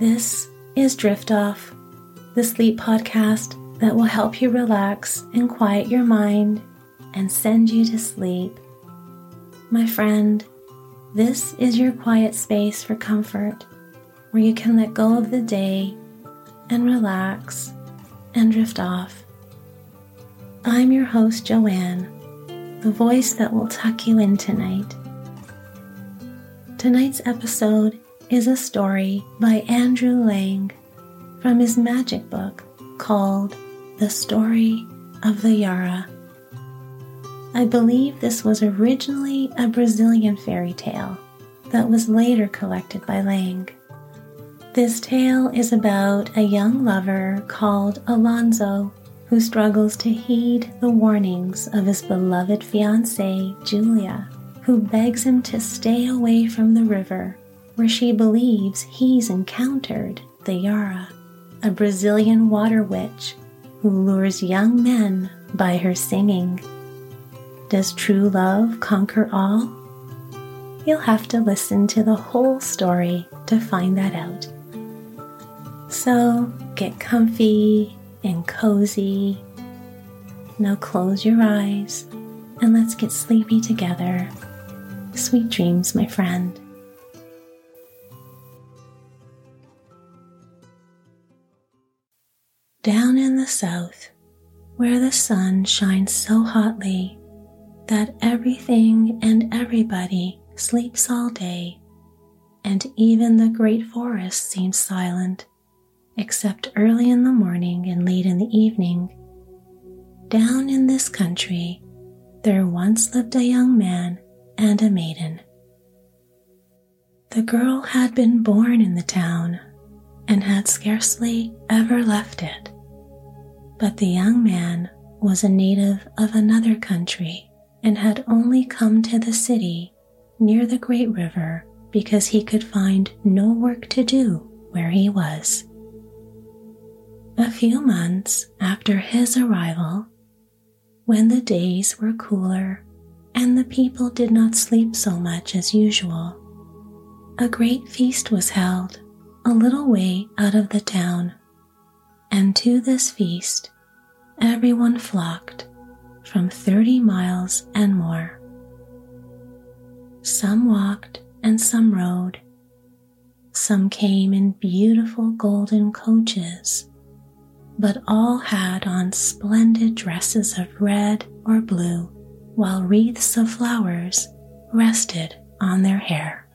This is Drift Off, the sleep podcast that will help you relax and quiet your mind and send you to sleep. My friend, this is your quiet space for comfort where you can let go of the day and relax and drift off. I'm your host, Joanne, the voice that will tuck you in tonight. Tonight's episode is a story by Andrew Lang from his magic book called The Story of the Yara. I believe this was originally a Brazilian fairy tale that was later collected by Lang. This tale is about a young lover called Alonso who struggles to heed the warnings of his beloved fiancée, Julia, who begs him to stay away from the river where she believes he's encountered the Yara, a Brazilian water witch who lures young men by her singing. Does true love conquer all? You'll have to listen to the whole story to find that out. So get comfy and cozy. Now close your eyes and let's get sleepy together. Sweet dreams, my friend. Down in the south, where the sun shines so hotly that everything and everybody sleeps all day, and even the great forest seems silent except early in the morning and late in the evening. Down in this country, there once lived a young man and a maiden. The girl had been born in the town and had scarcely ever left it. But the young man was a native of another country and had only come to the city near the great river because he could find no work to do where he was. A few months after his arrival, when the days were cooler and the people did not sleep so much as usual, a great feast was held a little way out of the town, and to this feast everyone flocked from thirty miles and more. Some walked and some rode. Some came in beautiful golden coaches but all had on splendid dresses of red or blue, while wreaths of flowers rested on their hair.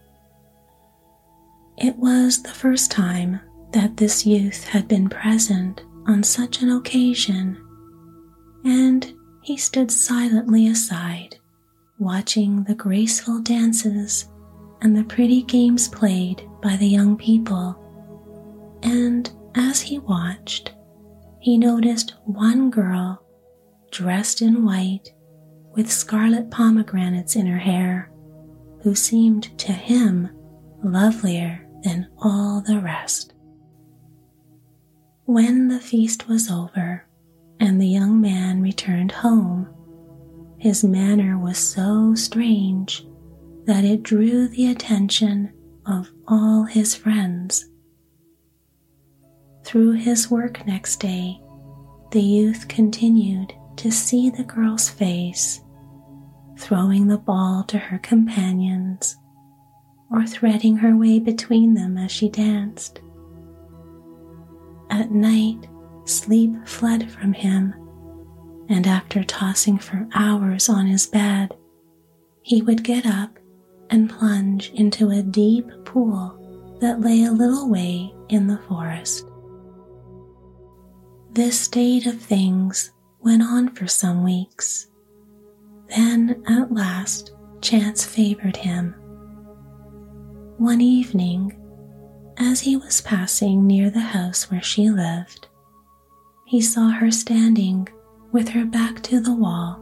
It was the first time that this youth had been present on such an occasion, and he stood silently aside, watching the graceful dances and the pretty games played by the young people. And as he watched, he noticed one girl dressed in white with scarlet pomegranates in her hair, who seemed to him lovelier than all the rest. When the feast was over and the young man returned home, his manner was so strange that it drew the attention of all his friends through his work next day, the youth continued to see the girl's face, throwing the ball to her companions or threading her way between them as she danced. At night, sleep fled from him, and after tossing for hours on his bed, he would get up and plunge into a deep pool that lay a little way in the forest. This state of things went on for some weeks. Then, at last, chance favored him. One evening, as he was passing near the house where she lived, he saw her standing with her back to the wall,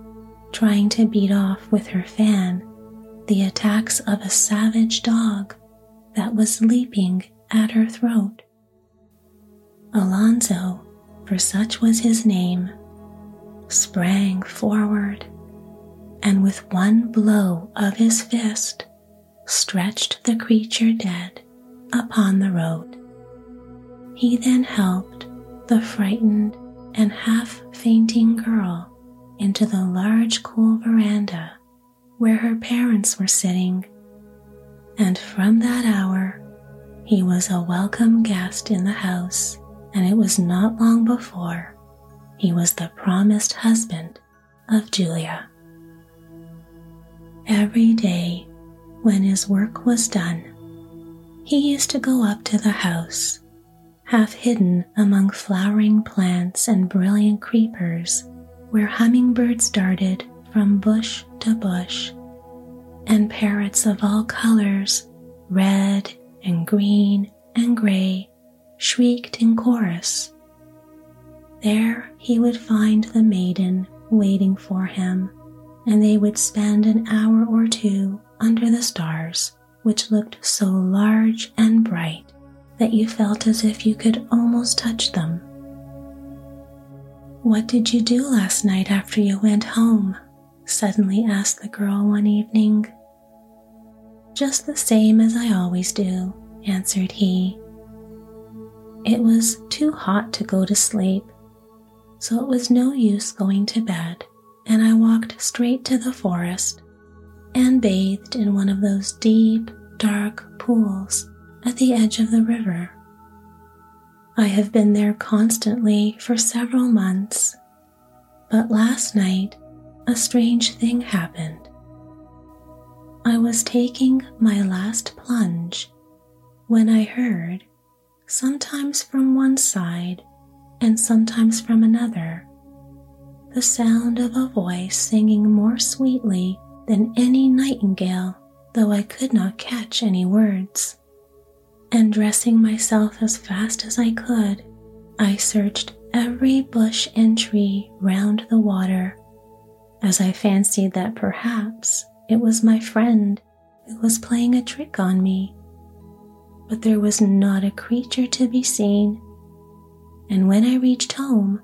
trying to beat off with her fan the attacks of a savage dog that was leaping at her throat. Alonso for such was his name, sprang forward and with one blow of his fist stretched the creature dead upon the road. He then helped the frightened and half fainting girl into the large cool veranda where her parents were sitting, and from that hour he was a welcome guest in the house, and it was not long before he was the promised husband of Julia. Every day, when his work was done, he used to go up to the house, half hidden among flowering plants and brilliant creepers, where hummingbirds darted from bush to bush, and parrots of all colors, red and green and gray, shrieked in chorus. There he would find the maiden waiting for him, and they would spend an hour or two under the stars, which looked so large and bright that you felt as if you could almost touch them. What did you do last night after you went home? suddenly asked the girl one evening. Just the same as I always do, answered he. It was too hot to go to sleep, so it was no use going to bed, and I walked straight to the forest and bathed in one of those deep, dark pools at the edge of the river. I have been there constantly for several months, but last night a strange thing happened. I was taking my last plunge when I heard, sometimes from one side and sometimes from another, the sound of a voice singing more sweetly than any nightingale, though I could not catch any words. And dressing myself as fast as I could, I searched every bush and tree round the water as I fancied that perhaps it was my friend who was playing a trick on me. But there was not a creature to be seen, and when I reached home,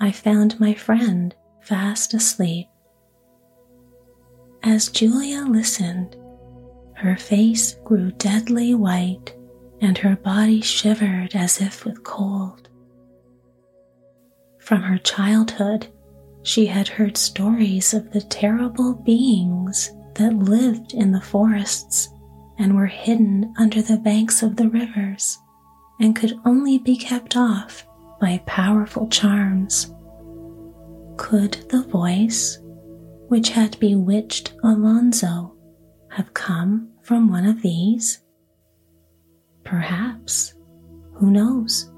I found my friend fast asleep. As Julia listened, her face grew deadly white and her body shivered as if with cold. From her childhood, she had heard stories of the terrible beings that lived in the forests and were hidden under the banks of the rivers and could only be kept off by powerful charms. Could the voice, which had bewitched Alonso, have come from one of these? Perhaps. Who knows?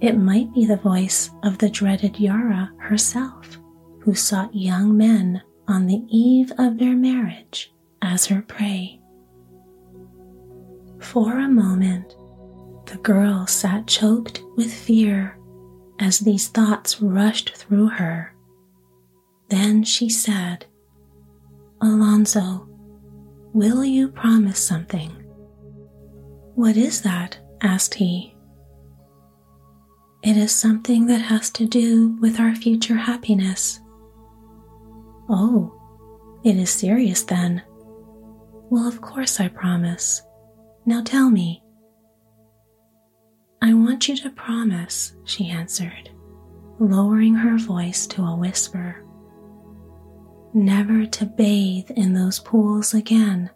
It might be the voice of the dreaded Yara herself, who sought young men on the eve of their marriage as her prey. For a moment, the girl sat choked with fear as these thoughts rushed through her. Then she said, Alonso, will you promise something? What is that? asked he. It is something that has to do with our future happiness. Oh, it is serious then. Well, of course I promise. Now tell me. I want you to promise, she answered, lowering her voice to a whisper. Never to bathe in those pools again.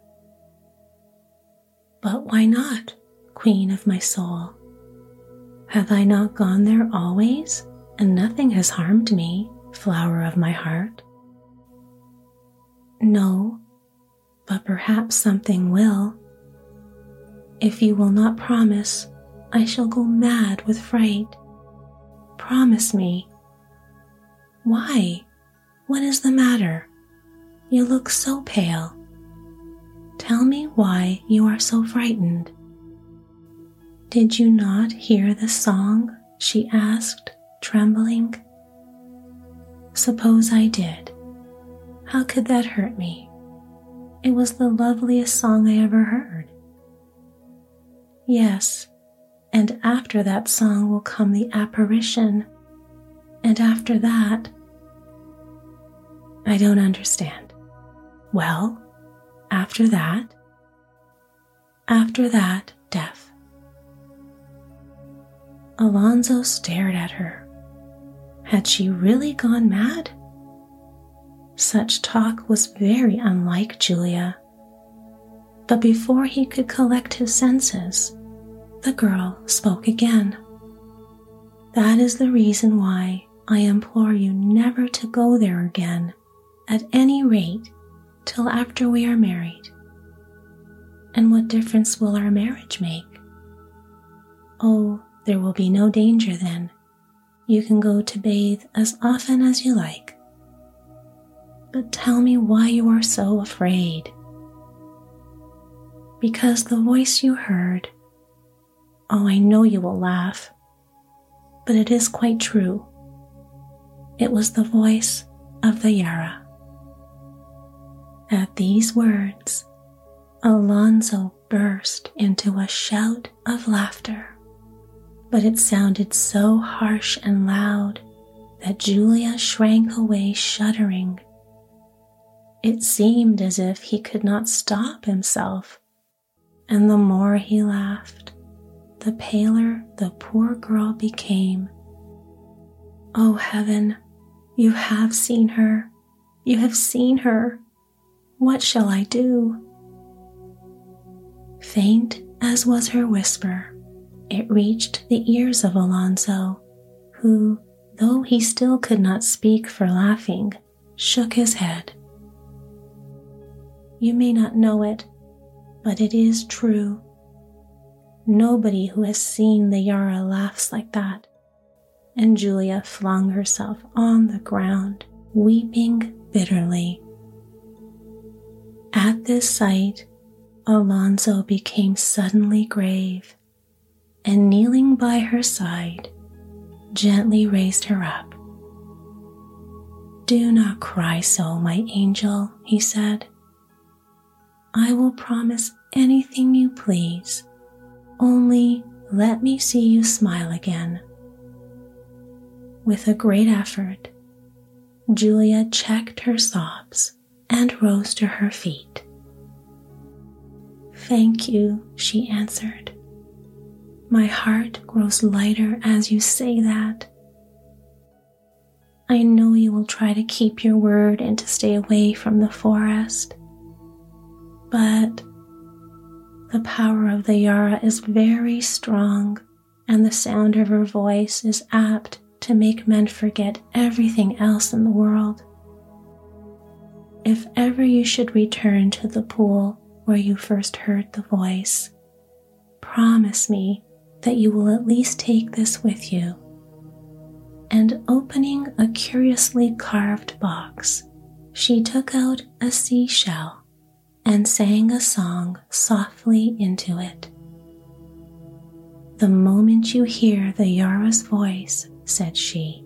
But why not, Queen of my soul? Have I not gone there always, and nothing has harmed me, flower of my heart? No, but perhaps something will. If you will not promise, I shall go mad with fright. Promise me. Why? What is the matter? You look so pale. Tell me why you are so frightened. Did you not hear the song? she asked, trembling. Suppose I did. How could that hurt me? It was the loveliest song I ever heard. Yes, and after that song will come the apparition, and after that, I don't understand. Well, after that, after that, death. Alonzo stared at her. Had she really gone mad? Such talk was very unlike Julia. But before he could collect his senses, the girl spoke again. That is the reason why I implore you never to go there again, at any rate, till after we are married. And what difference will our marriage make? Oh, there will be no danger then. You can go to bathe as often as you like. But tell me why you are so afraid. Because the voice you heard. Oh, I know you will laugh, but it is quite true. It was the voice of the Yara. At these words, Alonso burst into a shout of laughter but it sounded so harsh and loud that Julia shrank away shuddering. It seemed as if he could not stop himself, and the more he laughed, the paler the poor girl became. Oh, heaven, you have seen her, you have seen her. What shall I do? Faint as was her whisper, it reached the ears of Alonso, who, though he still could not speak for laughing, shook his head. You may not know it, but it is true. Nobody who has seen the Yara laughs like that. And Julia flung herself on the ground, weeping bitterly. At this sight, Alonso became suddenly grave and kneeling by her side, gently raised her up. Do not cry so, my angel, he said. I will promise anything you please, only let me see you smile again. With a great effort, Julia checked her sobs and rose to her feet. Thank you, she answered. My heart grows lighter as you say that. I know you will try to keep your word and to stay away from the forest. But the power of the Yara is very strong, and the sound of her voice is apt to make men forget everything else in the world. If ever you should return to the pool where you first heard the voice, promise me that you will at least take this with you. And opening a curiously carved box, she took out a seashell and sang a song softly into it. The moment you hear the Yara's voice, said she,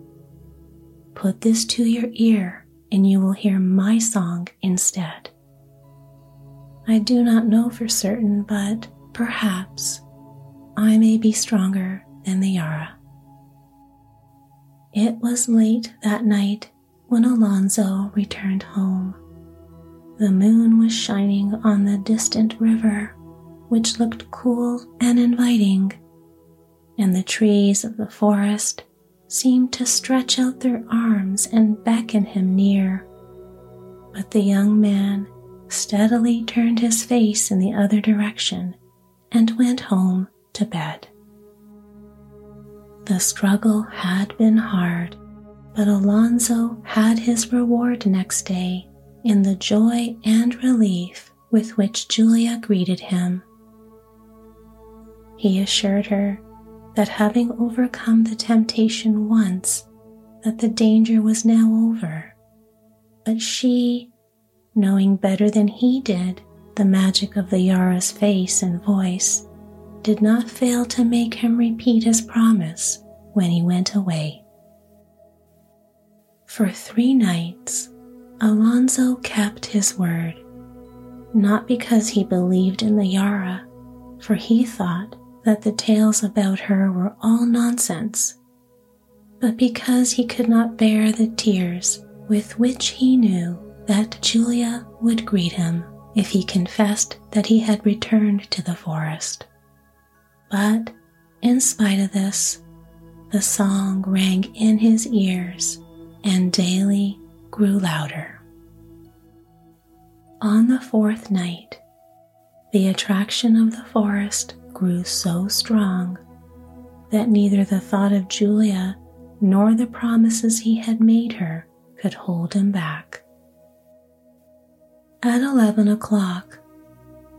put this to your ear and you will hear my song instead. I do not know for certain, but perhaps I may be stronger than the Yara. It was late that night when Alonso returned home. The moon was shining on the distant river, which looked cool and inviting, and the trees of the forest seemed to stretch out their arms and beckon him near. But the young man steadily turned his face in the other direction and went home to bed. The struggle had been hard, but Alonso had his reward next day in the joy and relief with which Julia greeted him. He assured her that having overcome the temptation once, that the danger was now over. But she, knowing better than he did the magic of the Yara's face and voice, did not fail to make him repeat his promise when he went away. For three nights, Alonso kept his word, not because he believed in the Yara, for he thought that the tales about her were all nonsense, but because he could not bear the tears with which he knew that Julia would greet him if he confessed that he had returned to the forest. But in spite of this, the song rang in his ears and daily grew louder. On the fourth night, the attraction of the forest grew so strong that neither the thought of Julia nor the promises he had made her could hold him back. At eleven o'clock,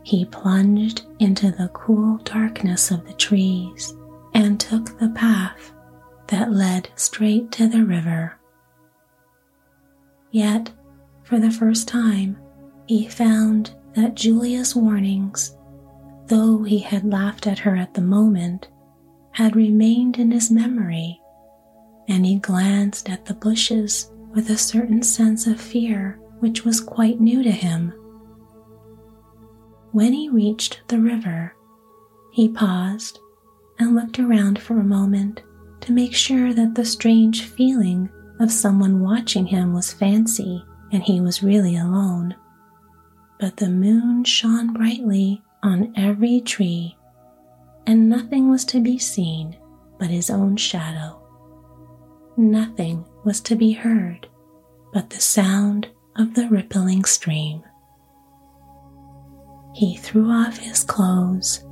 he plunged into the cool darkness of the trees and took the path that led straight to the river. Yet, for the first time, he found that Julia's warnings, though he had laughed at her at the moment, had remained in his memory, and he glanced at the bushes with a certain sense of fear which was quite new to him. When he reached the river, he paused and looked around for a moment to make sure that the strange feeling of someone watching him was fancy and he was really alone but the moon shone brightly on every tree, and nothing was to be seen but his own shadow. Nothing was to be heard but the sound of the rippling stream. He threw off his clothes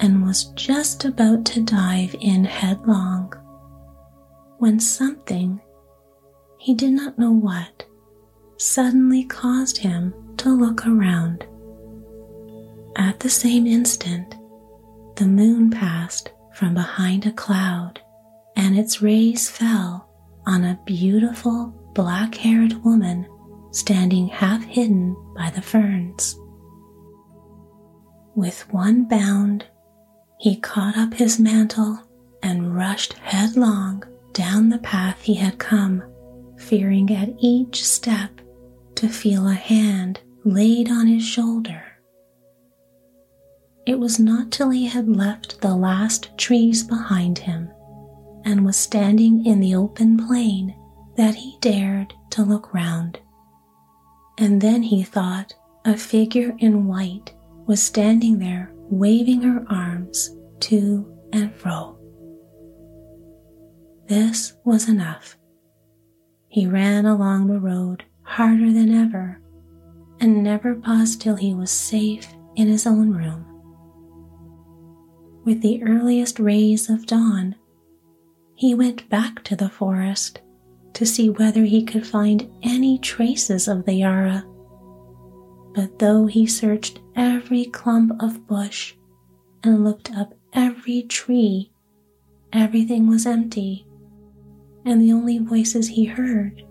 and was just about to dive in headlong when something, he did not know what, suddenly caused him to look around. At the same instant, the moon passed from behind a cloud and its rays fell on a beautiful black haired woman standing half hidden by the ferns. With one bound, he caught up his mantle and rushed headlong down the path he had come, fearing at each step to feel a hand laid on his shoulder. It was not till he had left the last trees behind him and was standing in the open plain that he dared to look round. And then he thought a figure in white was standing there waving her arms to and fro. This was enough. He ran along the road harder than ever and never paused till he was safe in his own room. With the earliest rays of dawn, he went back to the forest to see whether he could find any traces of the Yara. But though he searched every clump of bush and looked up every tree, everything was empty, and the only voices he heard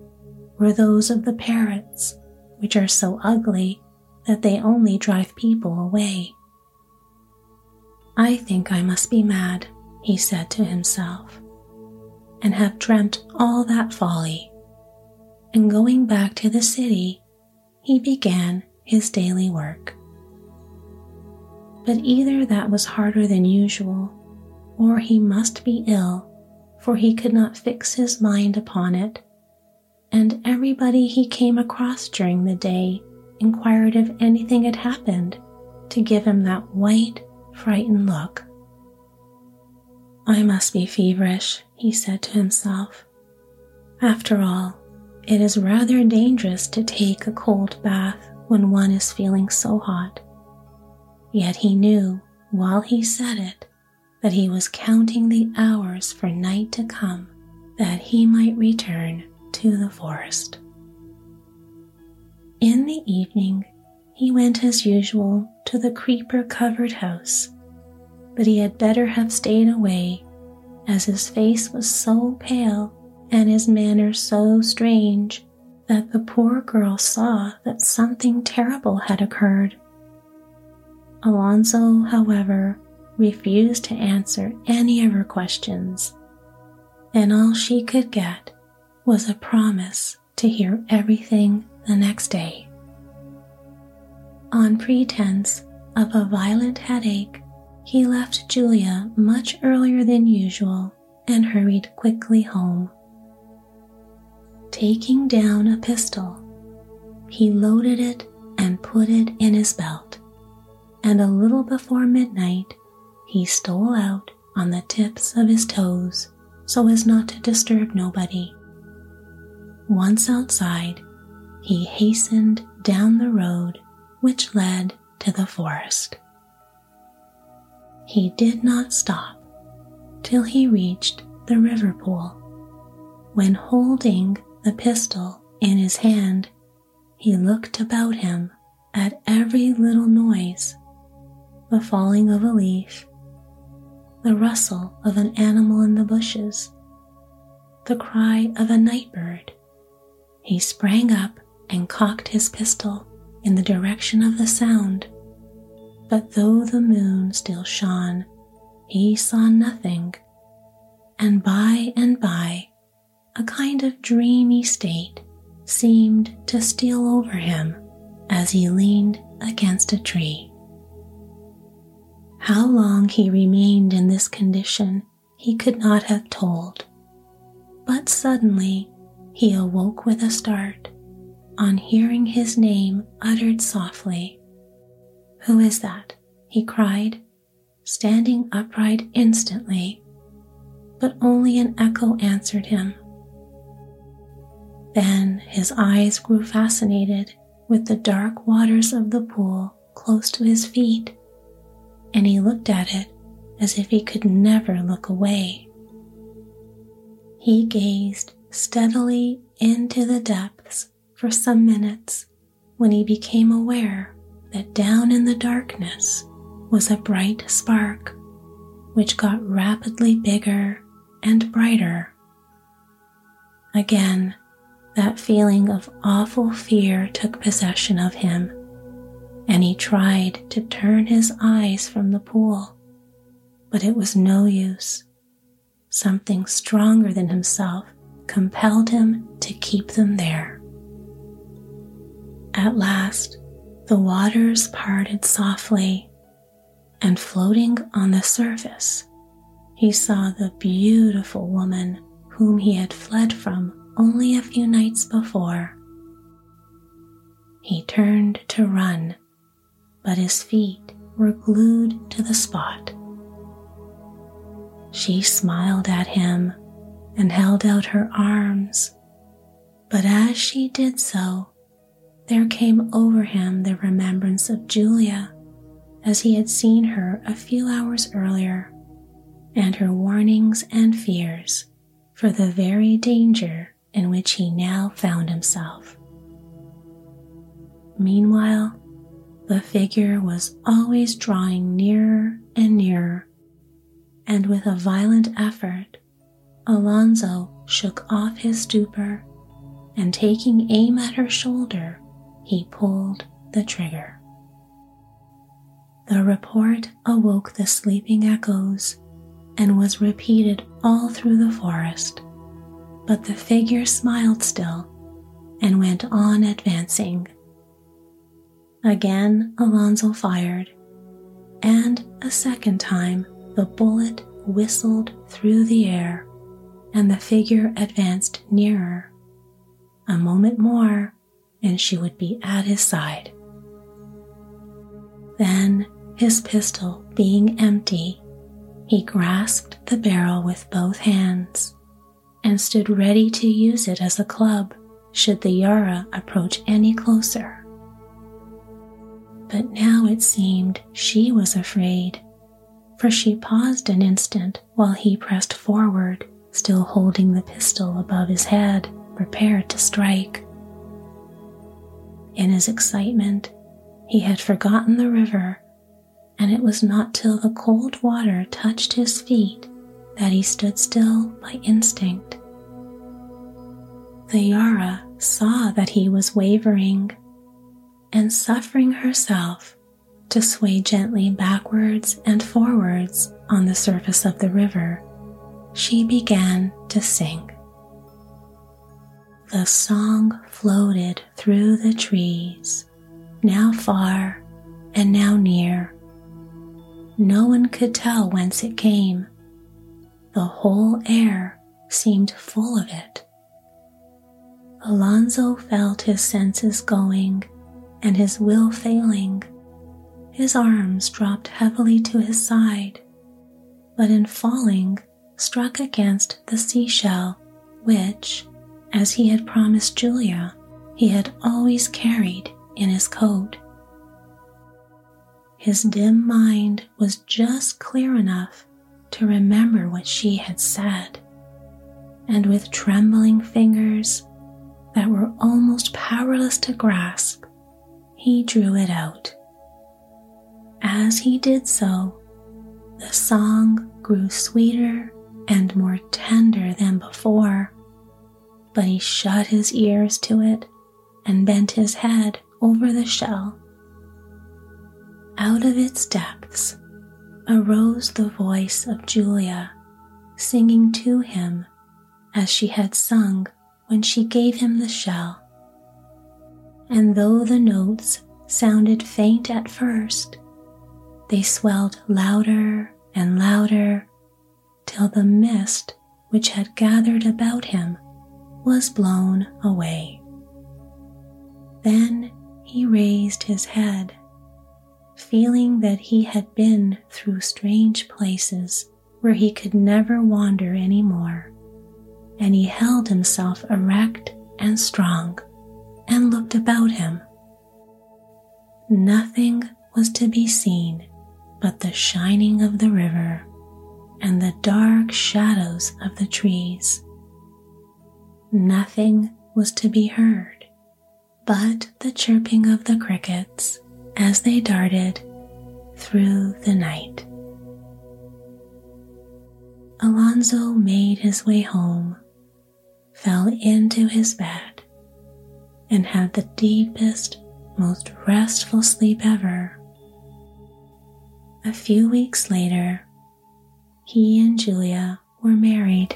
were those of the parrots which are so ugly that they only drive people away. I think I must be mad, he said to himself, and have dreamt all that folly. And going back to the city, he began his daily work. But either that was harder than usual, or he must be ill, for he could not fix his mind upon it and everybody he came across during the day inquired if anything had happened to give him that white, frightened look. I must be feverish, he said to himself. After all, it is rather dangerous to take a cold bath when one is feeling so hot. Yet he knew, while he said it, that he was counting the hours for night to come that he might return to the forest. In the evening, he went as usual to the creeper covered house, but he had better have stayed away, as his face was so pale and his manner so strange that the poor girl saw that something terrible had occurred. Alonso, however, refused to answer any of her questions, and all she could get was a promise to hear everything the next day. On pretense of a violent headache, he left Julia much earlier than usual and hurried quickly home. Taking down a pistol, he loaded it and put it in his belt, and a little before midnight he stole out on the tips of his toes so as not to disturb nobody. Once outside, he hastened down the road which led to the forest. He did not stop till he reached the river pool, when holding the pistol in his hand, he looked about him at every little noise the falling of a leaf, the rustle of an animal in the bushes, the cry of a night bird. He sprang up and cocked his pistol in the direction of the sound. But though the moon still shone, he saw nothing, and by and by a kind of dreamy state seemed to steal over him as he leaned against a tree. How long he remained in this condition he could not have told, but suddenly he awoke with a start on hearing his name uttered softly. Who is that? he cried, standing upright instantly, but only an echo answered him. Then his eyes grew fascinated with the dark waters of the pool close to his feet, and he looked at it as if he could never look away. He gazed steadily into the depths for some minutes when he became aware that down in the darkness was a bright spark which got rapidly bigger and brighter. Again, that feeling of awful fear took possession of him, and he tried to turn his eyes from the pool, but it was no use. Something stronger than himself compelled him to keep them there. At last, the waters parted softly, and floating on the surface, he saw the beautiful woman whom he had fled from only a few nights before. He turned to run, but his feet were glued to the spot. She smiled at him and held out her arms, but as she did so, there came over him the remembrance of Julia as he had seen her a few hours earlier, and her warnings and fears for the very danger in which he now found himself. Meanwhile, the figure was always drawing nearer and nearer, and with a violent effort, Alonso shook off his stupor and taking aim at her shoulder, he pulled the trigger. The report awoke the sleeping echoes and was repeated all through the forest, but the figure smiled still and went on advancing. Again, Alonzo fired, and a second time the bullet whistled through the air and the figure advanced nearer. A moment more, and she would be at his side. Then, his pistol being empty, he grasped the barrel with both hands and stood ready to use it as a club should the Yara approach any closer. But now it seemed she was afraid, for she paused an instant while he pressed forward, still holding the pistol above his head, prepared to strike. In his excitement, he had forgotten the river, and it was not till the cold water touched his feet that he stood still by instinct. The Yara saw that he was wavering, and suffering herself to sway gently backwards and forwards on the surface of the river, she began to sing. The song floated through the trees, now far and now near. No one could tell whence it came. The whole air seemed full of it. Alonso felt his senses going and his will failing. His arms dropped heavily to his side, but in falling, struck against the seashell, which, as he had promised Julia, he had always carried in his coat. His dim mind was just clear enough to remember what she had said, and with trembling fingers that were almost powerless to grasp, he drew it out. As he did so, the song grew sweeter and more tender than before, but he shut his ears to it and bent his head over the shell. Out of its depths arose the voice of Julia singing to him as she had sung when she gave him the shell. And though the notes sounded faint at first, they swelled louder and louder till the mist which had gathered about him was blown away. Then he raised his head, feeling that he had been through strange places where he could never wander any more, and he held himself erect and strong and looked about him. Nothing was to be seen but the shining of the river and the dark shadows of the trees. Nothing was to be heard but the chirping of the crickets as they darted through the night. Alonso made his way home, fell into his bed, and had the deepest, most restful sleep ever. A few weeks later, he and Julia were married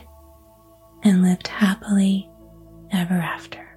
and lived happily ever after.